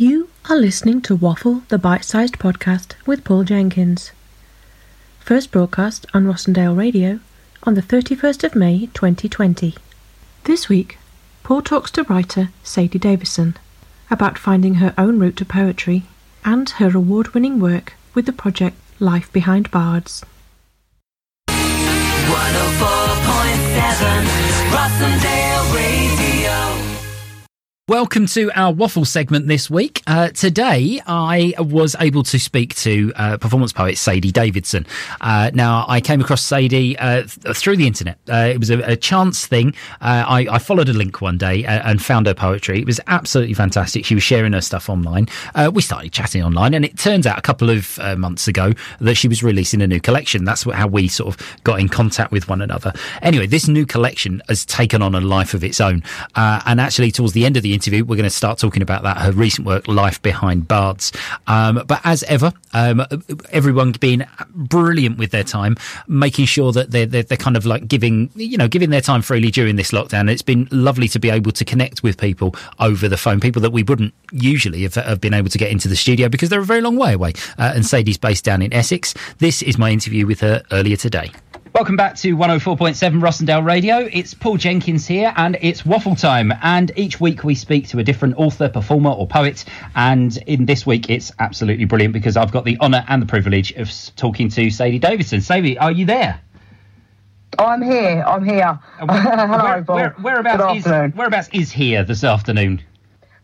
You are listening to Waffle, the bite sized podcast with Paul Jenkins. First broadcast on Rossendale Radio on the 31st of May 2020. This week, Paul talks to writer Sadie Davison about finding her own route to poetry and her award winning work with the project Life Behind Bards. 104.7 Rossendale. Welcome to our waffle segment this week. Uh, today, I was able to speak to uh, performance poet Sadie Davidson. Uh, now, I came across Sadie uh, th- through the internet. Uh, it was a, a chance thing. Uh, I, I, followed a link one day and found her poetry. It was absolutely fantastic. She was sharing her stuff online. we started chatting online, and it turns out a couple of months ago that she was releasing a new collection. That's how we sort of got in contact with one another. Anyway, this new collection has taken on a life of its own, and actually, towards the end of the interview, we're going to start talking about that, her recent work, Life Behind Bards. Um, but as ever, um, everyone being brilliant with their time, making sure that they're, they're, they're, kind of like giving, you know, giving their time freely during this lockdown. It's been lovely to be able to connect with people over the phone, people that we wouldn't usually have, have been able to get into the studio because they're a very long way away. Uh, and Sadie's based down in Essex. This is my interview with her earlier today. Welcome back to 104.7 Rossendale Radio. It's Paul Jenkins here, and it's waffle time. And each week we speak to a different author, performer, or poet. And in this week, it's absolutely brilliant because I've got the honour and the privilege of talking to Sadie Davidson. Sadie, are you there? Oh, I'm here. I'm here. Where, Hello, where, where, whereabouts, is, whereabouts is here this afternoon?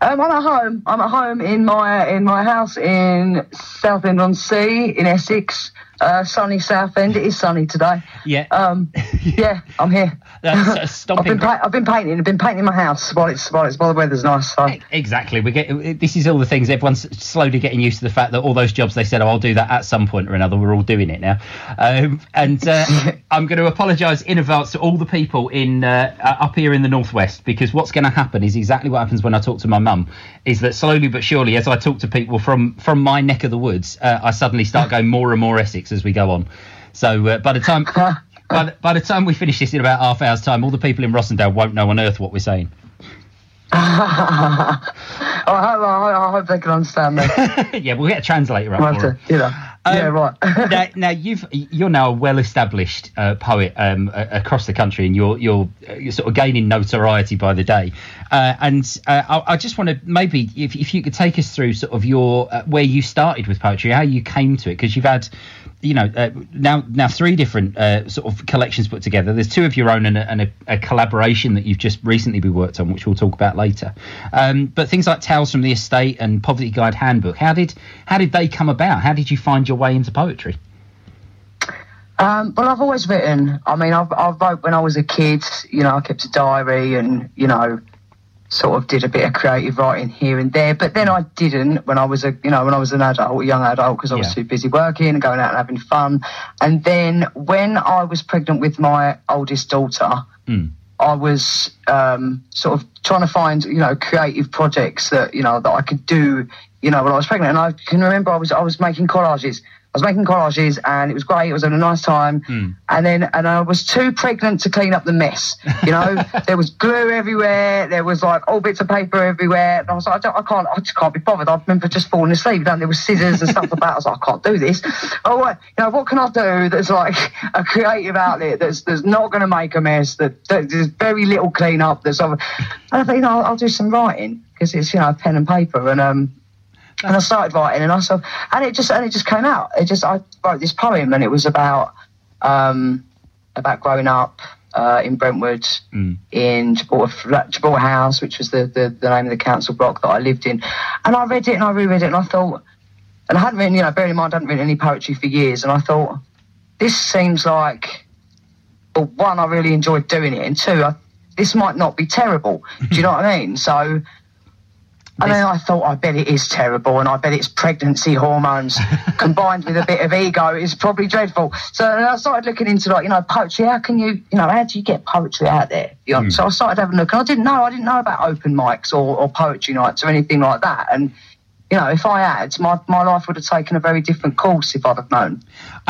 Um, I'm at home. I'm at home in my in my house in Southend on Sea in Essex uh, sunny Southend. It is sunny today. Yeah. Um, yeah, I'm here. That's I've been, pa- I've been painting. I've been painting my house while it's while it's while the weather's nice. So. Exactly. We get this is all the things. Everyone's slowly getting used to the fact that all those jobs they said, "Oh, I'll do that at some point or another." We're all doing it now. Um, and uh, I'm going to apologise in advance to all the people in uh, up here in the northwest because what's going to happen is exactly what happens when I talk to my mum. Is that slowly but surely, as I talk to people from from my neck of the woods, uh, I suddenly start going more and more Essex as we go on. So uh, by the time by, the, by the time we finish this in about half hour's time, all the people in Rossendale won't know on earth what we're saying. I, hope, I, hope they can understand that. yeah, we'll get a translator up to, you know. Um, yeah, right. now, now, you've you're now a well-established uh, poet um, across the country, and you're you're you're sort of gaining notoriety by the day. Uh, and uh, I, I, just want to maybe if if you could take us through sort of your uh, where you started with poetry, how you came to it, because you've had you know uh, now now three different uh, sort of collections put together. There's two of your own and, a, and a, a, collaboration that you've just recently been worked on, which we'll talk about later. Um, but things like Tales from the Estate and Poverty Guide Handbook, how did how did they come about? How did you find your way into poetry? Um, well, I've always written. I mean, I've, I wrote when I was a kid. You know, I kept a diary, and you know, sort of did a bit of creative writing here and there. But then I didn't when I was a you know when I was an adult, a young adult, because I was yeah. too busy working and going out and having fun. And then when I was pregnant with my oldest daughter. Mm. I was um, sort of trying to find, you know, creative projects that, you know, that I could do, you know, when I was pregnant. And I can remember I was I was making collages I was making collages and it was great. It was having a nice time. Mm. And then, and I was too pregnant to clean up the mess. You know, there was glue everywhere. There was like all bits of paper everywhere. And I was like, I, I, can't, I just can't be bothered. I remember just falling asleep. Know, there was scissors and stuff about. I was like, I can't do this. Oh, what, you know, what can I do that's like a creative outlet that's, that's not going to make a mess, that, that there's very little clean up. That's, and I think, you know, I'll, I'll do some writing because it's, you know, pen and paper. And, um, and I started writing, and I saw, and it just and it just came out. It just I wrote this poem, and it was about um, about growing up uh, in Brentwood, mm. in Gibraltar, Gibraltar House, which was the, the, the name of the council block that I lived in. And I read it and I reread it, and I thought, and I hadn't written, you know, bearing in mind I hadn't written any poetry for years, and I thought, this seems like, well, one, I really enjoyed doing it, and two, I, this might not be terrible. Do you know what I mean? So and then I thought, I bet it is terrible, and I bet it's pregnancy hormones combined with a bit of ego is probably dreadful. So I started looking into like, you know, poetry. How can you, you know, how do you get poetry out there? You know? mm. So I started having a look, and I didn't know, I didn't know about open mics or, or poetry nights or anything like that. And you know, if I had, my, my life would have taken a very different course if I'd have known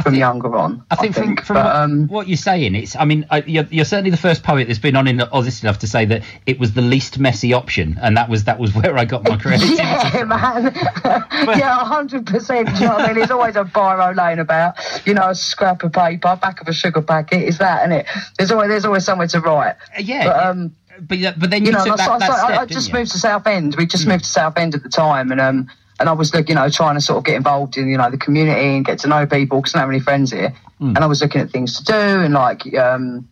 from think- younger on. I think, from, from but, what, um, what you're saying, it's. I mean, you're, you're certainly the first poet that's been on in honest enough to say that it was the least messy option, and that was that was where I got my creativity. Yeah, man. yeah, hundred percent. You know what I mean? There's always a biro laying about. You know, a scrap of paper, back of a sugar packet. Is that, isn't it? There's always there's always somewhere to write. Yeah, But um, but but then you, you know, took and I, that, that step, I, just you? Hmm. moved to Southend. We just moved to Southend at the time, and um, and I was like, you know, trying to sort of get involved in you know the community and get to know people because I don't have any friends here. Hmm. And I was looking at things to do and like um,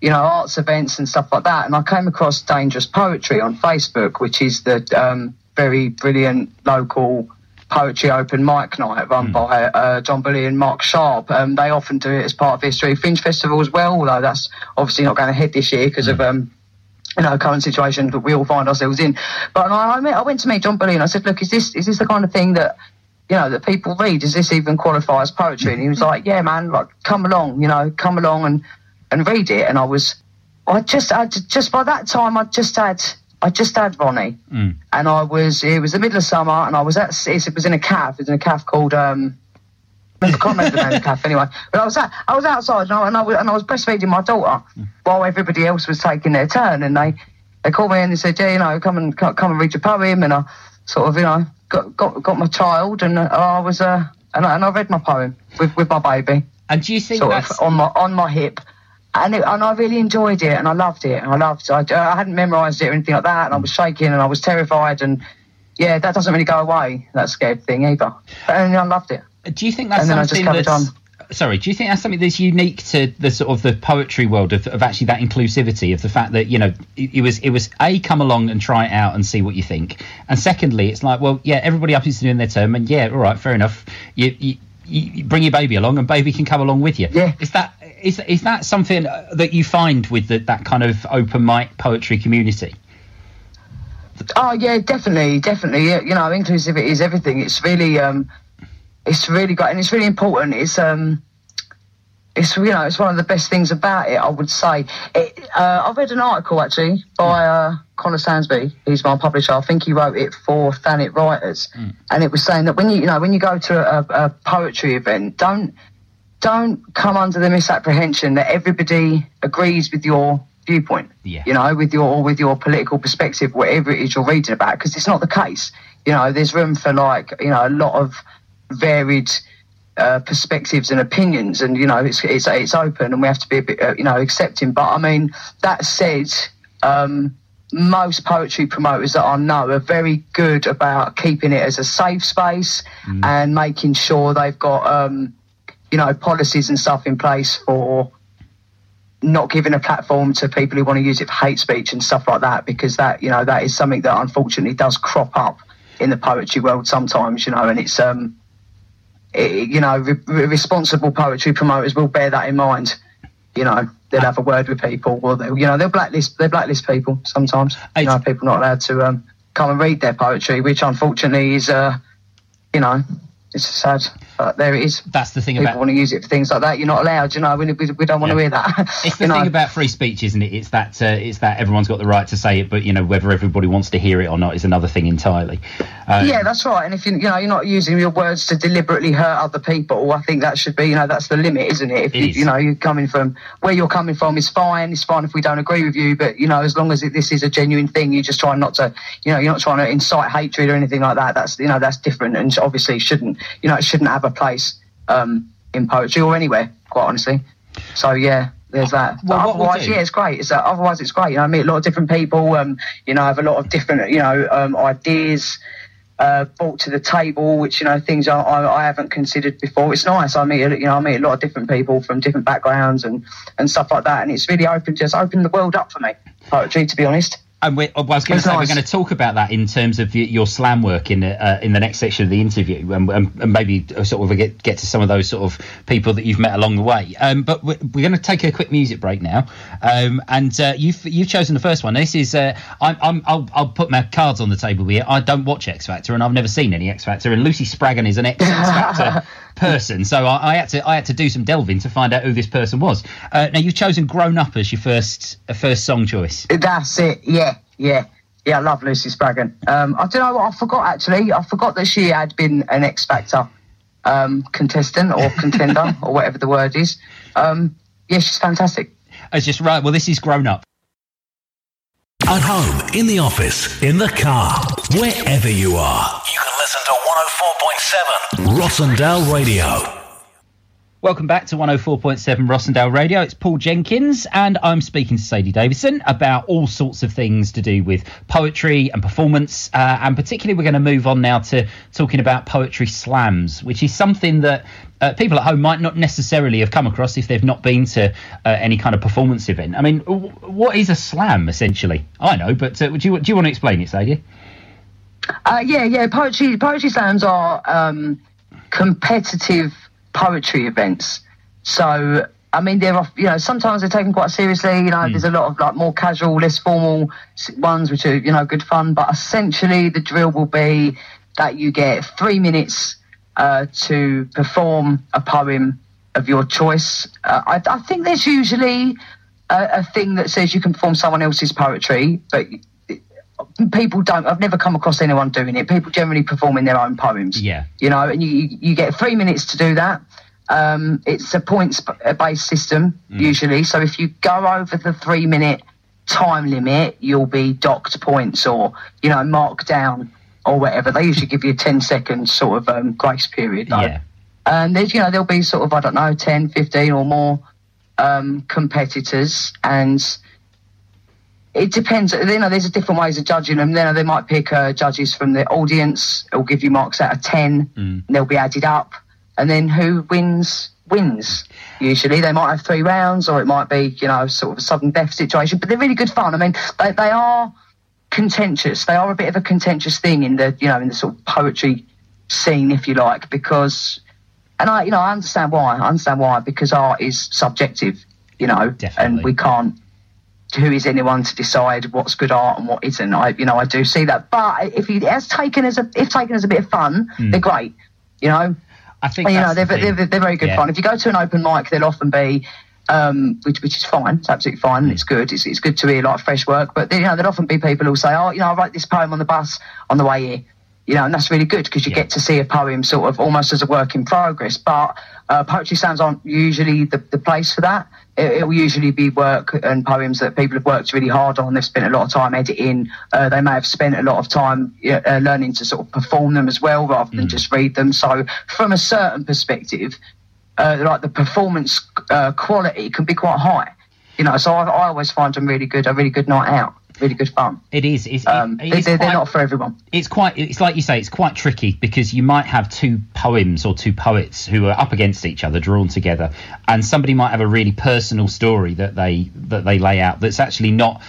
you know, arts events and stuff like that. And I came across Dangerous Poetry on Facebook, which is the um, very brilliant local poetry open mic night run by uh, John Bully and Mark Sharp. Um, they often do it as part of History Finch Festival as well, although that's obviously not going ahead this year because of um, you know, current situation that we all find ourselves in. But I, I, met, I went to meet John Bully and I said, look, is this is this the kind of thing that you know that people read? Does this even qualify as poetry? And he was like, yeah, man, like come along, you know, come along and and read it. And I was, I just, I just by that time, I just had. I just had Ronnie, and I was. It was the middle of summer, and I was at. It was in a calf. It was in a calf called. um I can't remember the name of the calf anyway. But I was at, I was outside and I, and I was and I was breastfeeding my daughter while everybody else was taking their turn. And they they called me and they said, yeah, you know, come and come and read your poem. And I sort of, you know, got got, got my child and uh, I was uh and I, and I read my poem with, with my baby And do you think sort that's of on my on my hip. And, it, and I really enjoyed it, and I loved it, and I loved. I, I hadn't memorised it or anything like that, and I was shaking, and I was terrified, and yeah, that doesn't really go away. That scared thing either, and I loved it. Do you think that's And then I just something that's sorry? Do you think that's something that's unique to the sort of the poetry world of, of actually that inclusivity of the fact that you know it, it was it was a come along and try it out and see what you think, and secondly, it's like well yeah everybody up is doing their term and yeah all right fair enough you. you you bring your baby along and baby can come along with you. Yeah. Is that is is that something that you find with the, that kind of open mic poetry community? Oh yeah, definitely, definitely. You know, inclusivity is everything. It's really, um, it's really great, and it's really important. It's um, it's you know, it's one of the best things about it. I would say. It, uh, I read an article actually by uh, Connor Sansby. He's my publisher. I think he wrote it for Thanet Writers, and it was saying that when you you know when you go to a, a poetry event, don't don't come under the misapprehension that everybody agrees with your viewpoint. Yeah. You know, with your with your political perspective, whatever it is you're reading about, because it's not the case. You know, there's room for like you know a lot of varied uh, perspectives and opinions, and you know it's it's it's open, and we have to be a bit uh, you know accepting. But I mean, that said. Um, most poetry promoters that I know are very good about keeping it as a safe space and making sure they've got um, you know, policies and stuff in place for not giving a platform to people who want to use it for hate speech and stuff like that, because that, you know, that is something that unfortunately does crop up in the poetry world sometimes, you know, and it's, um, you know, re- re- responsible poetry promoters will bear that in mind. You know, they'll have a word with people, or they'll, you know, they'll blacklist, they blacklist people sometimes. You know, people not allowed to um, come and read their poetry, which unfortunately is, uh, you know, it's sad. But there it is That's the thing people about want to use it for things like that. You're not allowed, you know. We, we, we don't want to Yeah. hear that. It's the you know? thing about free speech, isn't it? It's that uh, it's that everyone's got the right to say it, but you know whether everybody wants to hear it or not is another thing entirely. Um, yeah, that's right. And if you you know you're not using your words to deliberately hurt other people, I think that should be you know that's the limit, isn't it? If It you, is. you know you're coming from where you're coming from is fine. It's fine if we don't agree with you, but you know as long as it, this is a genuine thing, you just try not to you know you're not trying to incite hatred or anything like that. That's you know that's different and obviously shouldn't you know it shouldn't have a place um, in poetry or anywhere, quite honestly. So yeah. There's that. Well, But otherwise, yeah, it's great. It's uh, otherwise it's great. You know, I meet a lot of different people. Um, you know, I have a lot of different, you know, um, ideas uh, brought to the table, which you know things I, I, I haven't considered before. It's nice. I meet you know I meet a lot of different people from different backgrounds and and stuff like that, and it's really opened just opened the world up for me. Poetry, to be honest. And we, I was going to say we're going to talk about that in terms of your slam work in the, uh, in the next section of the interview, and, and, and maybe sort of get get to some of those sort of people that you've met along the way. Um, but we're, we're going to take a quick music break now, um, and uh, you've you've chosen the first one. This is uh, I'm, I'm I'll, I'll put my cards on the table here. I don't watch X Factor, and I've never seen any X Factor. And Lucy Spraggan is an X Factor person, so I, I had to I had to do some delving to find out who this person was. Uh, now you've chosen "Grown Up" as your first uh, first song choice. That's it. Yeah, yeah, Yeah, I love Lucy Spraggan. Um, I don't know what I forgot actually. I forgot that she had been an X Factor um, contestant or contender or whatever the word is. Um, yeah, she's fantastic. It's just right. Well, this is grown up. At home, in the office, in the car, wherever you are. You can listen to 104.7 Rossendale Radio. Welcome back to 104.7 Rossendale Radio. It's Paul Jenkins, and I'm speaking to Sadie Davidson about all sorts of things to do with poetry and performance. Uh, and particularly, we're going to move on now to talking about poetry slams, which is something that uh, people at home might not necessarily have come across if they've not been to uh, any kind of performance event. I mean, w- what is a slam essentially? I know, but uh, do, you, do you want to explain it, Sadie? Uh, yeah, yeah. Poetry poetry slams are um, competitive poetry events. So I mean, they're off, you know sometimes they're taken quite seriously. You know, there's a lot of like more casual, less formal ones, which are you know good fun. But essentially, the drill will be that you get three minutes uh, to perform a poem of your choice. Uh, I, I think there's usually a, a thing that says you can perform someone else's poetry, but people don't. I've never come across anyone doing it. People generally performing their own poems. Yeah. You know, and you you get three minutes to do that. Um, it's a points based system usually. So if you go over the three minute time limit, you'll be docked points or you know marked down or whatever. They usually give you a 10 second sort of um, grace period. Though. Yeah. And there's, you know, there'll be sort of, I don't know, 10, 15 or more um, competitors. And it depends. You know, there's different ways of judging them. Then they might pick uh, judges from the audience. It'll give you marks out of 10. And they'll be added up. And then who wins, wins. Usually they might have three rounds or it might be, you know, sort of a sudden death situation. But they're really good fun. I mean, they, they are contentious. They are a bit of a contentious thing in the, you know, in the sort of poetry scene, if you like, because, and I, you know, I understand why. I understand why because art is subjective, you know, Definitely. and we can't. Who is anyone to decide what's good art and what isn't? I, you know, I do see that. But if it as taken as a, if taken as a bit of fun, they're great. You know, I think you know, they're, the they're, they're very good Yeah. fun. If you go to an open mic, there'll often be, um, which, which is fine. It's absolutely fine. Hmm. It's good. It's, it's good to hear like fresh work. But you know, there'll often be people who say, "Oh, you know, I wrote this poem on the bus on the way here." You know, and that's really good because you Yeah. get to see a poem sort of almost as a work in progress. But uh, poetry slams aren't usually the, the place for that. It, it will usually be work and poems that people have worked really hard on. They've spent a lot of time editing. Uh, they may have spent a lot of time uh, learning to sort of perform them as well rather than just read them. So, from a certain perspective, uh, like the performance uh, quality can be quite high. You know, so I, I always find them really good. A really good night out, really good fun. It is. It's, Um, it, they, it's they're, they're quite- not for everyone. it's quite it's like you say it's quite tricky because you might have two poems or two poets who are up against each other drawn together and somebody might have a really personal story that they that they lay out that's actually not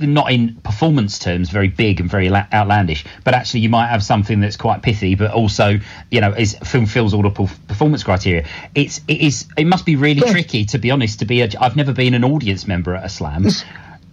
not in performance terms very big and very outlandish but actually you might have something that's quite pithy but also you know is fulfills all the performance criteria it's it is it must be really Yeah. tricky to be honest to be a i've never been an audience member at a slam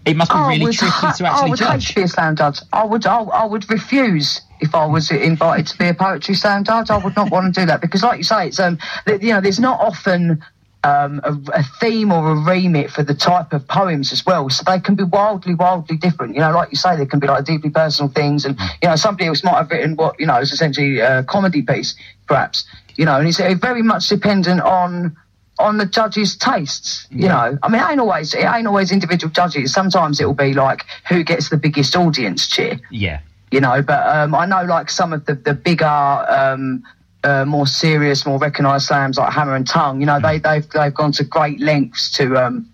it must be I really would tricky ha- to I actually would hate judge to be a slam judge. I would, I, I would refuse if I was invited to be a poetry slam judge. I would not want to do that because, like you say, it's um, th- you know, there's not often um, a, a theme or a remit for the type of poems as well. So they can be wildly, wildly different. You know, like you say, they can be like deeply personal things, and you know, somebody else might have written what you know is essentially a comedy piece, perhaps. You know, and it's very much dependent on on the judges' tastes. You know, I mean, it ain't always it ain't always individual judges. Sometimes it will be like who gets the biggest audience cheer. yeah You know, but um, I know like some of the the bigger. Um, uh, more serious, more recognised slams like Hammer and Tongue. You know, they they've they've gone to great lengths to um,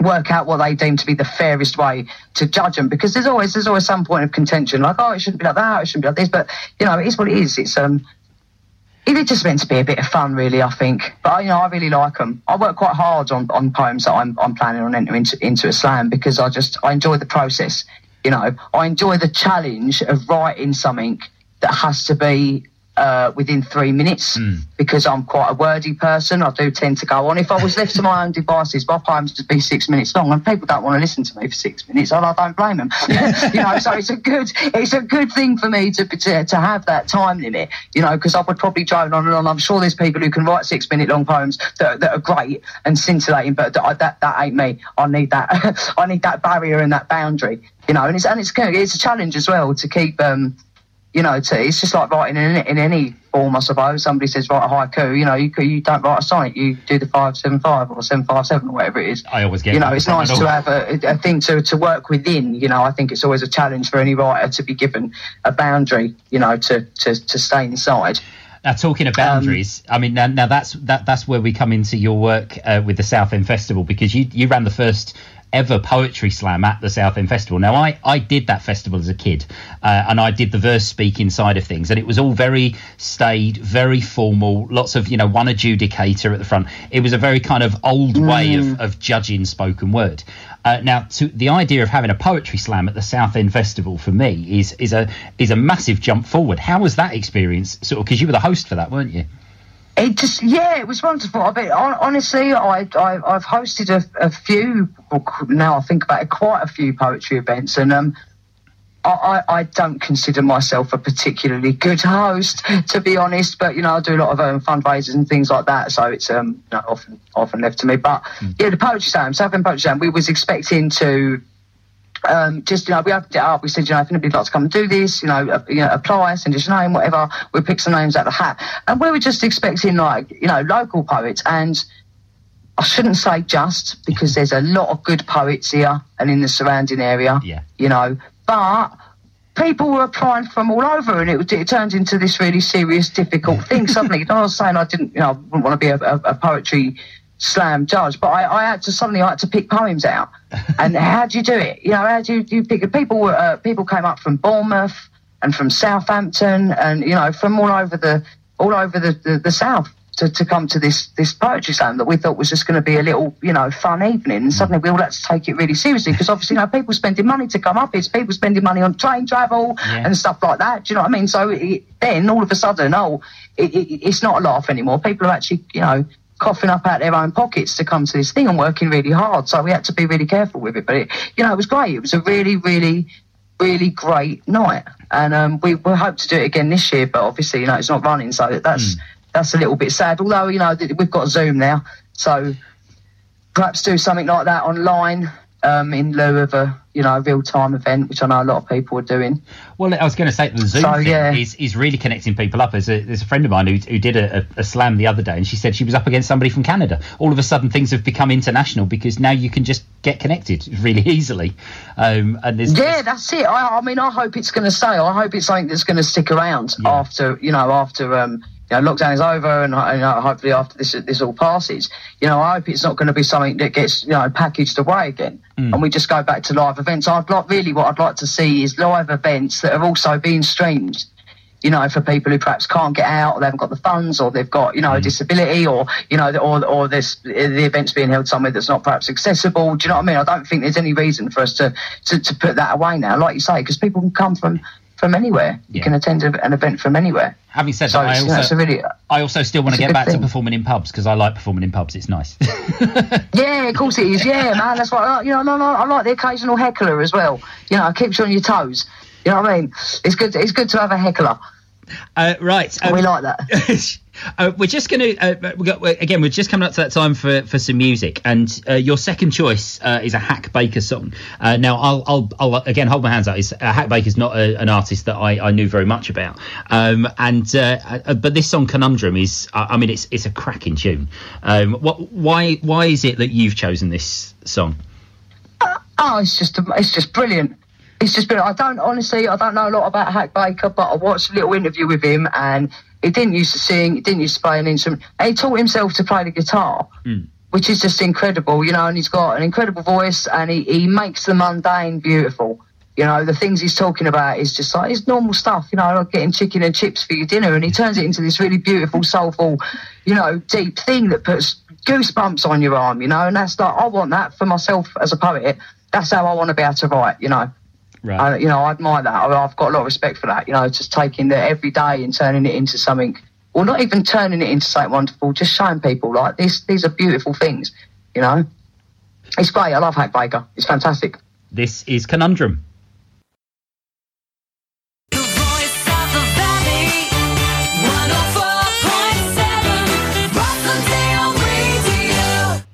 work out what they deem to be the fairest way to judge them because there's always there's always some point of contention like oh it shouldn't be like that it shouldn't be like this but you know it is what it is it's um it's just meant to be a bit of fun, really. I think, but you know, I really like them. I work quite hard on, on poems that I'm I'm planning on entering into, into a slam because I just I enjoy the process. You know, I enjoy the challenge of writing something that has to be uh, within three minutes because I'm quite a wordy person. I do tend to go on. If I was left to my own devices, my poems would be six minutes long, and people don't want to listen to me for six minutes, and I don't blame them. you know, so it's a good it's a good thing for me to to, to have that time limit. You know, because I would probably drone on and on. I'm sure there's people who can write six minute long poems that, that are great and scintillating, but that, that that ain't me. I need that I need that barrier and that boundary. You know, and it's and it's it's a challenge as well to keep. um you know, to, it's just like writing in, in any form, I suppose. Somebody says write a haiku, you know, you, you don't write a sonnet, you do the 575 or 757 or whatever it is. I always get You know, it's nice to have a, a thing to, to work within. You know, I think it's always a challenge for any writer to be given a boundary, you know, to, to, to stay inside. Now, talking of boundaries, I mean, now, now that's that that's where we come into your work uh, with the Southend Festival because you you ran the first ever poetry slam at the Southend Festival. Now, I I did that festival as a kid, uh, and I did the verse speaking side of things, and it was all very staid, very formal, lots of you know one adjudicator at the front. It was a very kind of old way of, of judging spoken word. Uh, now, to the idea of having a poetry slam at the Southend Festival for me is is a is a massive jump forward. How was that experience? Sort of because you were the host for that, weren't you? It just, yeah, it was wonderful. I mean, honestly, I, I, I've hosted a, a few, now I think about it, quite a few poetry events, and um, I, I, I don't consider myself a particularly good host, to be honest. But you know, I do a lot of um, fundraisers and things like that, so it's um, you know, often often left to me. But yeah, the poetry slam, Southend Poetry Slam, we was expecting to um, just you know, we opened it up. We said, you know, if anybody'd like to come and do this, you know, uh, you know, apply, send us your name, whatever. We pick some names out of the hat, and we were just expecting like you know local poets. And I shouldn't say just because there's a lot of good poets here and in the surrounding area. Yeah. You know, but people were applying from all over, and it, it turned into this really serious, difficult thing. Suddenly, I was saying I didn't, you know, I wouldn't want to be a, a, a poetry slam judge, but I, I had to suddenly I had to pick poems out. and how do you do it? You know, how do you, do you pick? People were uh, people came up from Bournemouth and from Southampton, and you know, from all over the all over the, the, the south. To, to come to this this poetry slam that we thought was just going to be a little you know fun evening and suddenly we all had to take it really seriously because obviously you know people spending money to come up it's people spending money on train travel Yeah. and stuff like that do you know what I mean so it, then all of a sudden oh it, it, it's not a laugh anymore people are actually you know coughing up out their own pockets to come to this thing and working really hard. So we had to be really careful with it. But it you know it was great. It was a really really really great night. And um, we, we hope to do it again this year but obviously you know it's not running. So that's that's a little bit sad. Although you know th- we've got zoom now. So perhaps do something like that online um, in lieu of a you know real time event which i know a lot of people are doing Well, I was going to say the Zoom So, thing yeah. is, is really connecting people up. There's a, there's a friend of mine who, who did a, a, slam the other day, and she said she was up against somebody from Canada. All of a sudden, things have become international because now you can just get connected really easily. Um, and there's, Yeah, that's it. I, I mean, I hope it's going to stay. I hope it's something that's going to stick around Yeah. after, you know, after um, you know, lockdown is over, and, uh, you know, hopefully after this this all passes. You know, I hope it's not going to be something that gets you know packaged away again, and we just go back to live events. I'd like really what I'd like to see is live events that are also being streamed. You know, for people who perhaps can't get out, or they haven't got the funds, or they've got you know a disability, or you know, or or this the event's being held somewhere that's not perhaps accessible. Do you know what I mean? I don't think there's any reason for us to to, to put that away now, like you say, because people can come from from anywhere. You Yeah. can attend a, an event from anywhere. having said So that, I you know, also, really I also still want to get back to performing in pubs because I like performing in pubs. It's nice. Yeah, of course it is. Yeah, man, that's what I like. You know, no, no, I like the occasional heckler as well. You know, it keeps you on your toes. You know what I mean? It's good. It's good to have a heckler. uh, right. we like that. uh, we're just going to uh, we got, again. We're just coming up to that time for, for some music, and uh, your second choice uh, is a Hak Baker song. Uh, now, I'll, I'll, I'll again hold my hands out. It's, uh, Hak is not a, an artist that I, I knew very much about, um, and uh, uh, but this song Conundrum is. I mean, it's it's a cracking tune. Um, what why why is it that you've chosen this song? Oh, it's just it's just brilliant. It's just brilliant. I don't honestly, I don't know a lot about Hak Baker, but I watched a little interview with him, and he didn't used to sing, he didn't used to play an instrument, and he taught himself to play the guitar, hmm. which is just incredible, you know. And he's got an incredible voice, and he he makes the mundane beautiful. You know, the things he's talking about is just like it's normal stuff, you know, like getting chicken and chips for your dinner, and he turns it into this really beautiful, soulful, you know, deep thing that puts goosebumps on your arm, you know, and that's like I want that for myself as a poet. That's how I want to be able to write, you know. Right. And, you know, I admire that. I, I've got a lot of respect for that. You know, just taking the every day and turning it into something, or not even turning it into something wonderful, just showing people like this. These are beautiful things. You know, it's great. I love Hak Baker. It's fantastic. This is Conundrum.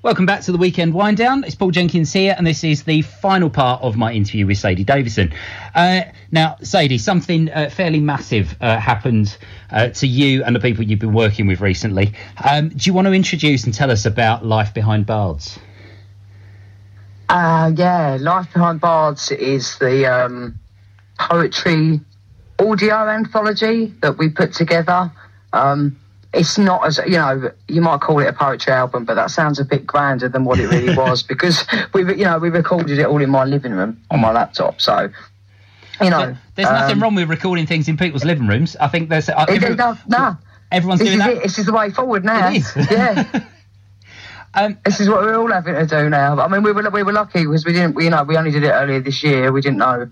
Welcome back to the weekend wind down. It's Paul Jenkins here, and this is the final part of my interview with Sadie Davidson. Uh, now, Sadie, something uh, fairly massive uh, happened uh, to you and the people you've been working with recently. Um, do you want to introduce and tell us about Life Behind Bards? Uh, yeah, Life Behind Bards is the um, poetry audio anthology that we put together. Um, it's not as you know, you might call it a poetry album, but that sounds a bit grander than what it really was because we, you know, we recorded it all in my living room on my laptop. So, you know, There's nothing um, wrong with recording things in people's living rooms. I think there's uh, every- no, no, everyone's this doing is that. it. This is the way forward now. It is. Yeah. Um, This is what we're all having to do now. I mean, we were we were lucky because we didn't, we, you know, we only did it earlier this year. We didn't know,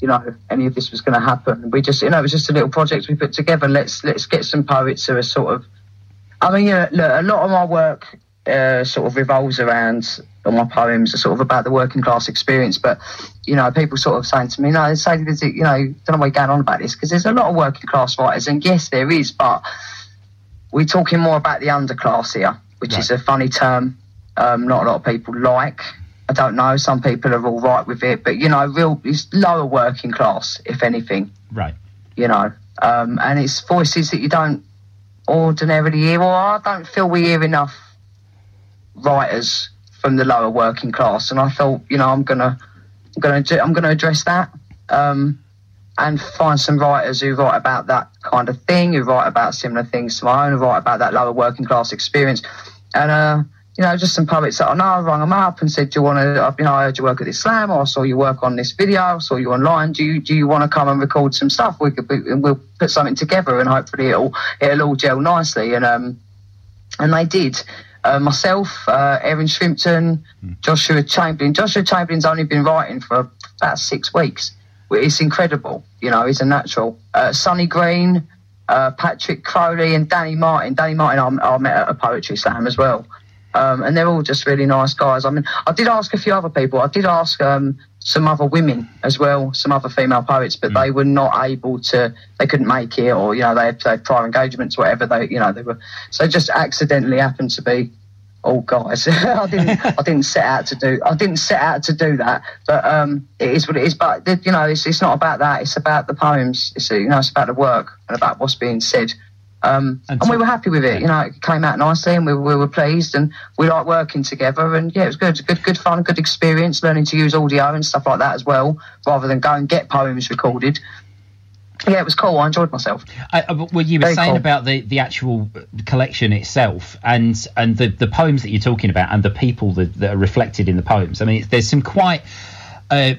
you know, any of this was going to happen. We just, you know, it was just a little project we put together. Let's let's get some poets who are sort of. I mean, yeah, look, a lot of my work uh, sort of revolves around, or my poems are sort of about the working class experience. But you know, people sort of saying to me, "No, say there's, a- you know, don't know why you're going on about this because there's a lot of working class writers, and yes, there is, but we're talking more about the underclass here, which is a funny term. Um, not a lot of people like. I don't know. Some people are all right with it, but you know, real it's lower working class, if anything. right. You know, um, and it's voices that you don't ordinarily hear, or I don't feel we hear enough writers from the lower working class. And I thought, you know, I'm gonna, I'm gonna, do, I'm gonna address that. Um, and find some writers who write about that kind of thing, who write about similar things to my own, who write about that lower working class experience. And, uh, you know, just some poets that I know, I rang them up and said, do you want to, you know, I heard you work at this slam, or I saw you work on this video, I saw you online. Do you, do you want to come and record some stuff? We could, be, we'll put something together and hopefully it'll, it'll all gel nicely. And, um, and they did. Uh, myself, uh, Erin Shrimpton, Joshua Chamberlain. Joshua Chamberlain's only been writing for about six weeks. It's incredible. You know, he's a natural. Uh, Sonny Green, uh, Patrick Crowley, and Danny Martin. Danny Martin, I, I met at a poetry slam as well. Um, and they're all just really nice guys. I mean, I did ask a few other people. I did ask um, some other women as well, some other female poets, but they were not able to. They couldn't make it, or you know, they had, they had prior engagements, whatever. They, you know, they were. So just accidentally happened to be all guys. I didn't. I didn't set out to do. I didn't set out to do that. But um, it is what it is. But you know, it's, it's not about that. It's about the poems. It's you know, it's about the work and about what's being said. Um, And and, we were happy with it. You know, it came out nicely, and we, we were pleased, and we liked working together. And yeah, it was good, good, good fun, good experience, learning to use audio and stuff like that as well, rather than go and get poems recorded. Yeah, it was cool. I enjoyed myself. I, I- well, you were Very saying cool. about the, the actual collection itself and and the, the poems that you're talking about and the people that, that are reflected in the poems. I mean, there's some quite. Uh,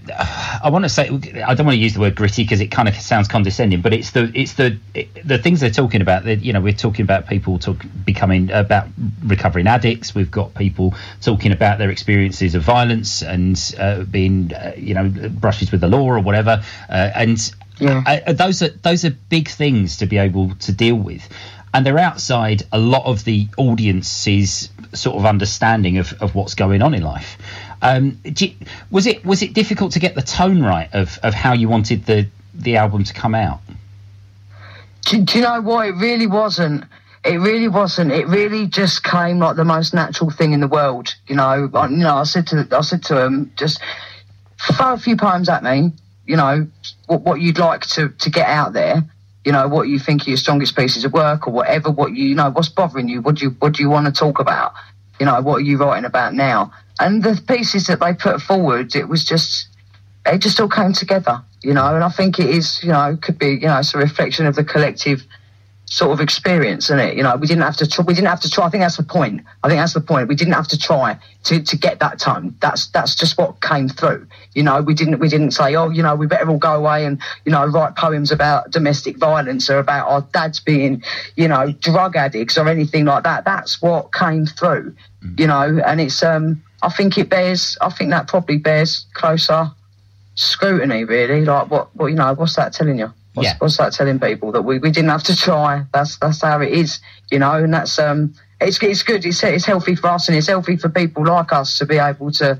I want to say I don't want to use the word gritty because it kind of sounds condescending, but it's the it's the the things they're talking about. That you know, we're talking about people talk, becoming about recovering addicts. We've got people talking about their experiences of violence and uh, being uh, you know brushes with the law or whatever. Uh, and Yeah. those are those are big things to be able to deal with, and they're outside a lot of the audience's sort of understanding of, of what's going on in life. Um, you- was it was it difficult to get the tone right of, of how you wanted the the album to come out? Do, do you know what? It really wasn't. It really wasn't. It really just came like the most natural thing in the world. You know, I, you know. I said to I said to him, just throw a few poems at me. You know, what, what you'd like to to get out there. You know, what you think are your strongest pieces of work or whatever. What you, you know, what's bothering you? What do you what do you want to talk about? You know, what are you writing about now? And the pieces that they put forward, it was just it just all came together, you know. And I think it is, you know, could be, you know, it's a reflection of the collective sort of experience, isn't it? You know, we didn't have to, tr- we didn't have to try. I think that's the point. I think that's the point. We didn't have to try to, to get that tone. That's that's just what came through. You know, we didn't we didn't say, oh, you know, we better all go away and you know write poems about domestic violence or about our dads being, you know, drug addicts or anything like that. That's what came through. You know, and it's um, I think it bears. I think that probably bears closer scrutiny, really. Like, what, what you know, what's that telling you? What's, Yeah. what's that telling people that we, we didn't have to try? That's that's how it is, you know, and that's um, it's it's good. It's it's healthy for us, and it's healthy for people like us to be able to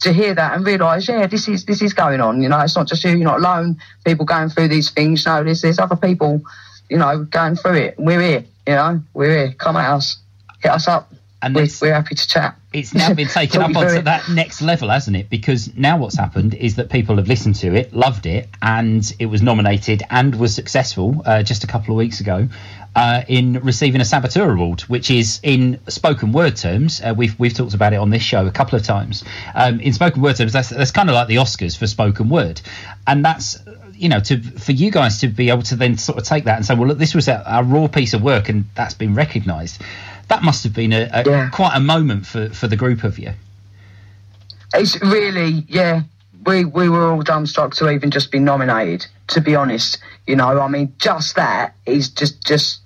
to hear that and realise, yeah, this is this is going on. You know, it's not just you. You're not alone. People going through these things. No, there's there's other people, you know, going through it. We're here. You know, we're here. Come at us. Hit us up. And we're, we're happy to chat. It's now been taken up onto that next level, hasn't it? Because now what's happened is that people have listened to it, loved it, and it was nominated and was successful uh, just a couple of weeks ago uh, in receiving a Saboteur Award, which is in spoken word terms. Uh, we've we've talked about it on this show a couple of times. Um, in spoken word terms, that's that's kind of like the Oscars for spoken word, and that's. You know, to for you guys to be able to then sort of take that and say, well, look, this was a, a raw piece of work, and that's been recognised. That must have been a, a Yeah. quite a moment for, for the group of you. It's really, yeah. We we were all dumbstruck to even just be nominated. To be honest, you know, I mean, just that is just just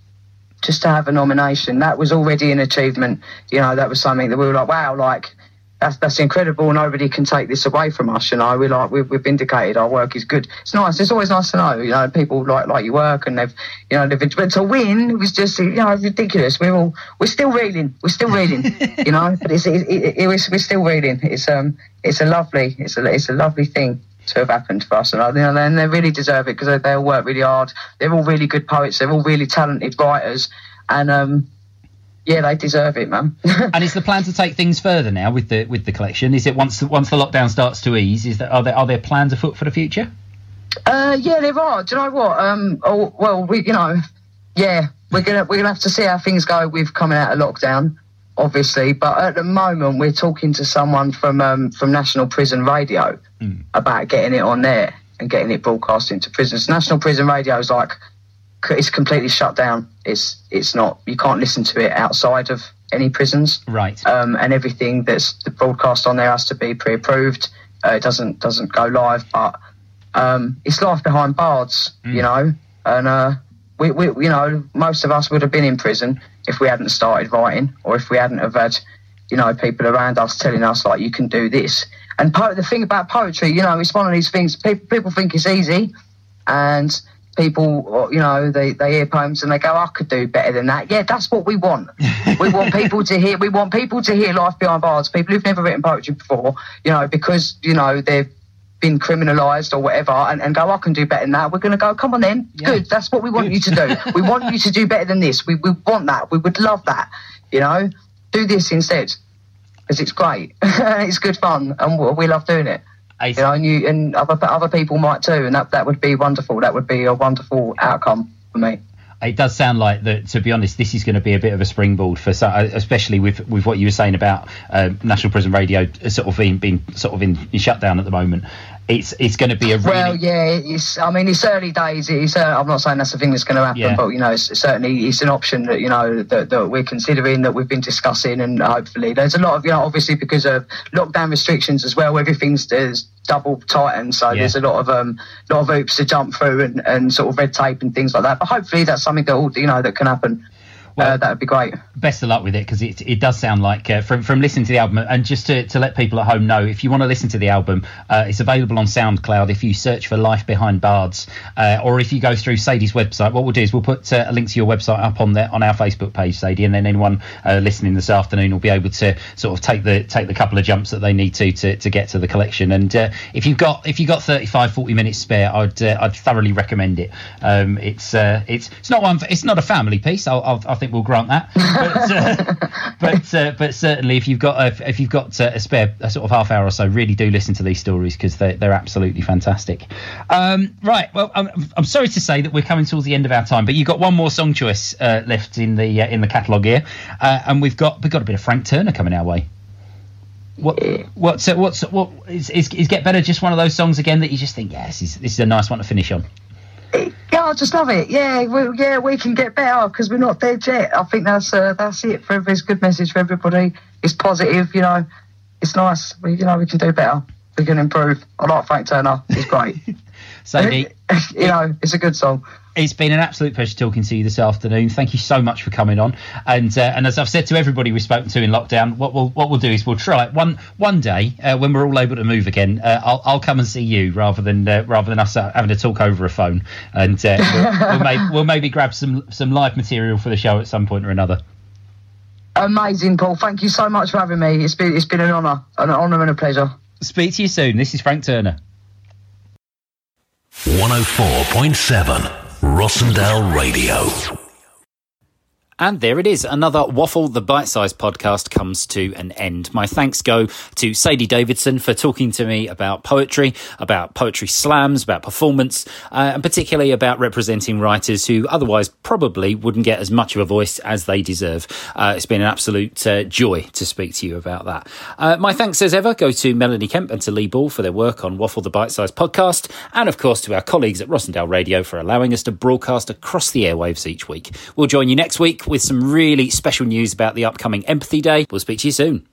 just to have a nomination. That was already an achievement. You know, that was something that we were like, wow, like that's that's incredible. Nobody can take this away from us. You know, we're like we've, we've vindicated. Our work is good. It's nice. It's always nice to know. You know, people like like your work and they've you know they've but to win it was just you know ridiculous. We're all we're still reeling. We're still reeling. you know, but it's it, it, it we're still reeling. It's um it's a lovely it's a it's a lovely thing. To have happened for us, and you know, and they really deserve it because they, they all work really hard. They're all really good poets. They're all really talented writers, and um, yeah, they deserve it, man. And is the plan to take things further now with the with the collection? Is it once once the lockdown starts to ease? Is there are there are there plans afoot for the future? Uh, yeah, there are. Do you know what? Um, oh, well, we, you know, yeah, we're gonna we're gonna have to see how things go with coming out of lockdown, obviously. But at the moment, we're talking to someone from um, from National Prison Radio about getting it on there and getting it broadcast into prisons. National Prison Radio is like it's completely shut down. It's it's not. You can't listen to it outside of any prisons Right. um, and everything that's the broadcast on there has to be pre-approved. Uh, it doesn't doesn't go live, but um, it's life behind bars, you know. And uh, we, we, you know, most of us would have been in prison if we hadn't started writing, or if we hadn't have had, you know, people around us telling us like, you can do this. And po- the thing about poetry, you know, it's one of these things. People, people think it's easy, and people, uh, you know, they, they hear poems and they go, I could do better than that. Yeah, that's what we want. we want people to hear, we want people to hear life behind bars, people who've never written poetry before, you know, because, you know, they've been criminalised or whatever and, and go, I can do better than that. We're going to go, come on then. Good. That's what we want you to do. we want you to do better than this. We, we want that. We would love that. You know, do this instead because it's great. it's good fun and we- love doing it you know, and you and other other people might too, and that that would be wonderful. That would be a wonderful outcome for me. it does sound like that. To be honest, this is going to be a bit of a springboard for, so- especially with with what you were saying about uh, National Prison Radio uh, sort of being being sort of in, in shutdown at the moment. It's it's going to be a really Well, yeah, it's. I mean, it's early days. It's. Uh, I'm not saying that's the thing that's going to happen, Yeah. but you know, it's, certainly it's an option that you know that, that we're considering, that we've been discussing, and hopefully there's a lot of you know, obviously because of lockdown restrictions as well, everything's there's double tightened, so Yeah. there's a lot of um, lot of hoops to jump through and, and sort of red tape and things like that. But hopefully that's something that will, you know that can happen. Well- uh, that would be great. best of luck with it because it, it does sound like uh, from from listening to the album and just to, to let people at home know if you want to listen to the album uh, it's available on SoundCloud if you search for Life Behind Bards uh, or if you go through Sadie's website. What we'll do is we'll put uh, a link to your website up on there on our Facebook page Sadie and then anyone uh, listening this afternoon will be able to sort of take the take the couple of jumps that they need to to, to get to the collection. And uh, if you've got if you've got 35 40 minutes spare I'd uh, I'd thoroughly recommend it. Um, it's uh, it's it's not one for, it's not a family piece. I'll, I'll, I think we'll grant that but uh, but uh, but certainly if you've got a, if you've got uh, a spare a sort of half hour or so, really do listen to these stories because they're they're absolutely fantastic. Um, right, well, I'm, I'm sorry to say that we're coming towards the end of our time, but you've got one more song choice uh, left in the uh, in the catalogue here, uh, and we've got we've got a bit of Frank Turner coming our way. What what's what's what is, is is get better? Just one of those songs again that you just think, yes, this is, this is a nice one to finish on. Yeah, I just love it. Yeah, we, yeah, we can get better because we're not dead yet. I think that's uh, that's it for every it's good message for everybody. It's positive, you know. It's nice. We, you know, we can do better. We can improve. I like Frank Turner. He's great. Sadie, you know, it's a good song. It's been an absolute pleasure talking to you this afternoon. Thank you so much for coming on. And uh, and as I've said to everybody we've spoken to in lockdown, what we'll what we'll do is we'll try one one day uh, when we're all able to move again. Uh, I'll I'll come and see you rather than uh, rather than us uh, having to talk over a phone. And uh, we'll, we'll, maybe, we'll maybe grab some some live material for the show at some point or another. Amazing, Paul. Thank you so much for having me. It's been it's been an honour, an honour and a pleasure. Speak to you soon. This is Frank Turner. 104.7 Rossendale Radio. And there it is. Another Waffle the Bite Size podcast comes to an end. My thanks go to Sadie Davidson for talking to me about poetry, about poetry slams, about performance, uh, and particularly about representing writers who otherwise probably wouldn't get as much of a voice as they deserve. Uh, it's been an absolute uh, joy to speak to you about that. Uh, my thanks, as ever, go to Melanie Kemp and to Lee Ball for their work on Waffle the Bite Size podcast, and of course to our colleagues at Rossendale Radio for allowing us to broadcast across the airwaves each week. We'll join you next with some really special news about the upcoming Empathy Day. We'll speak to you soon.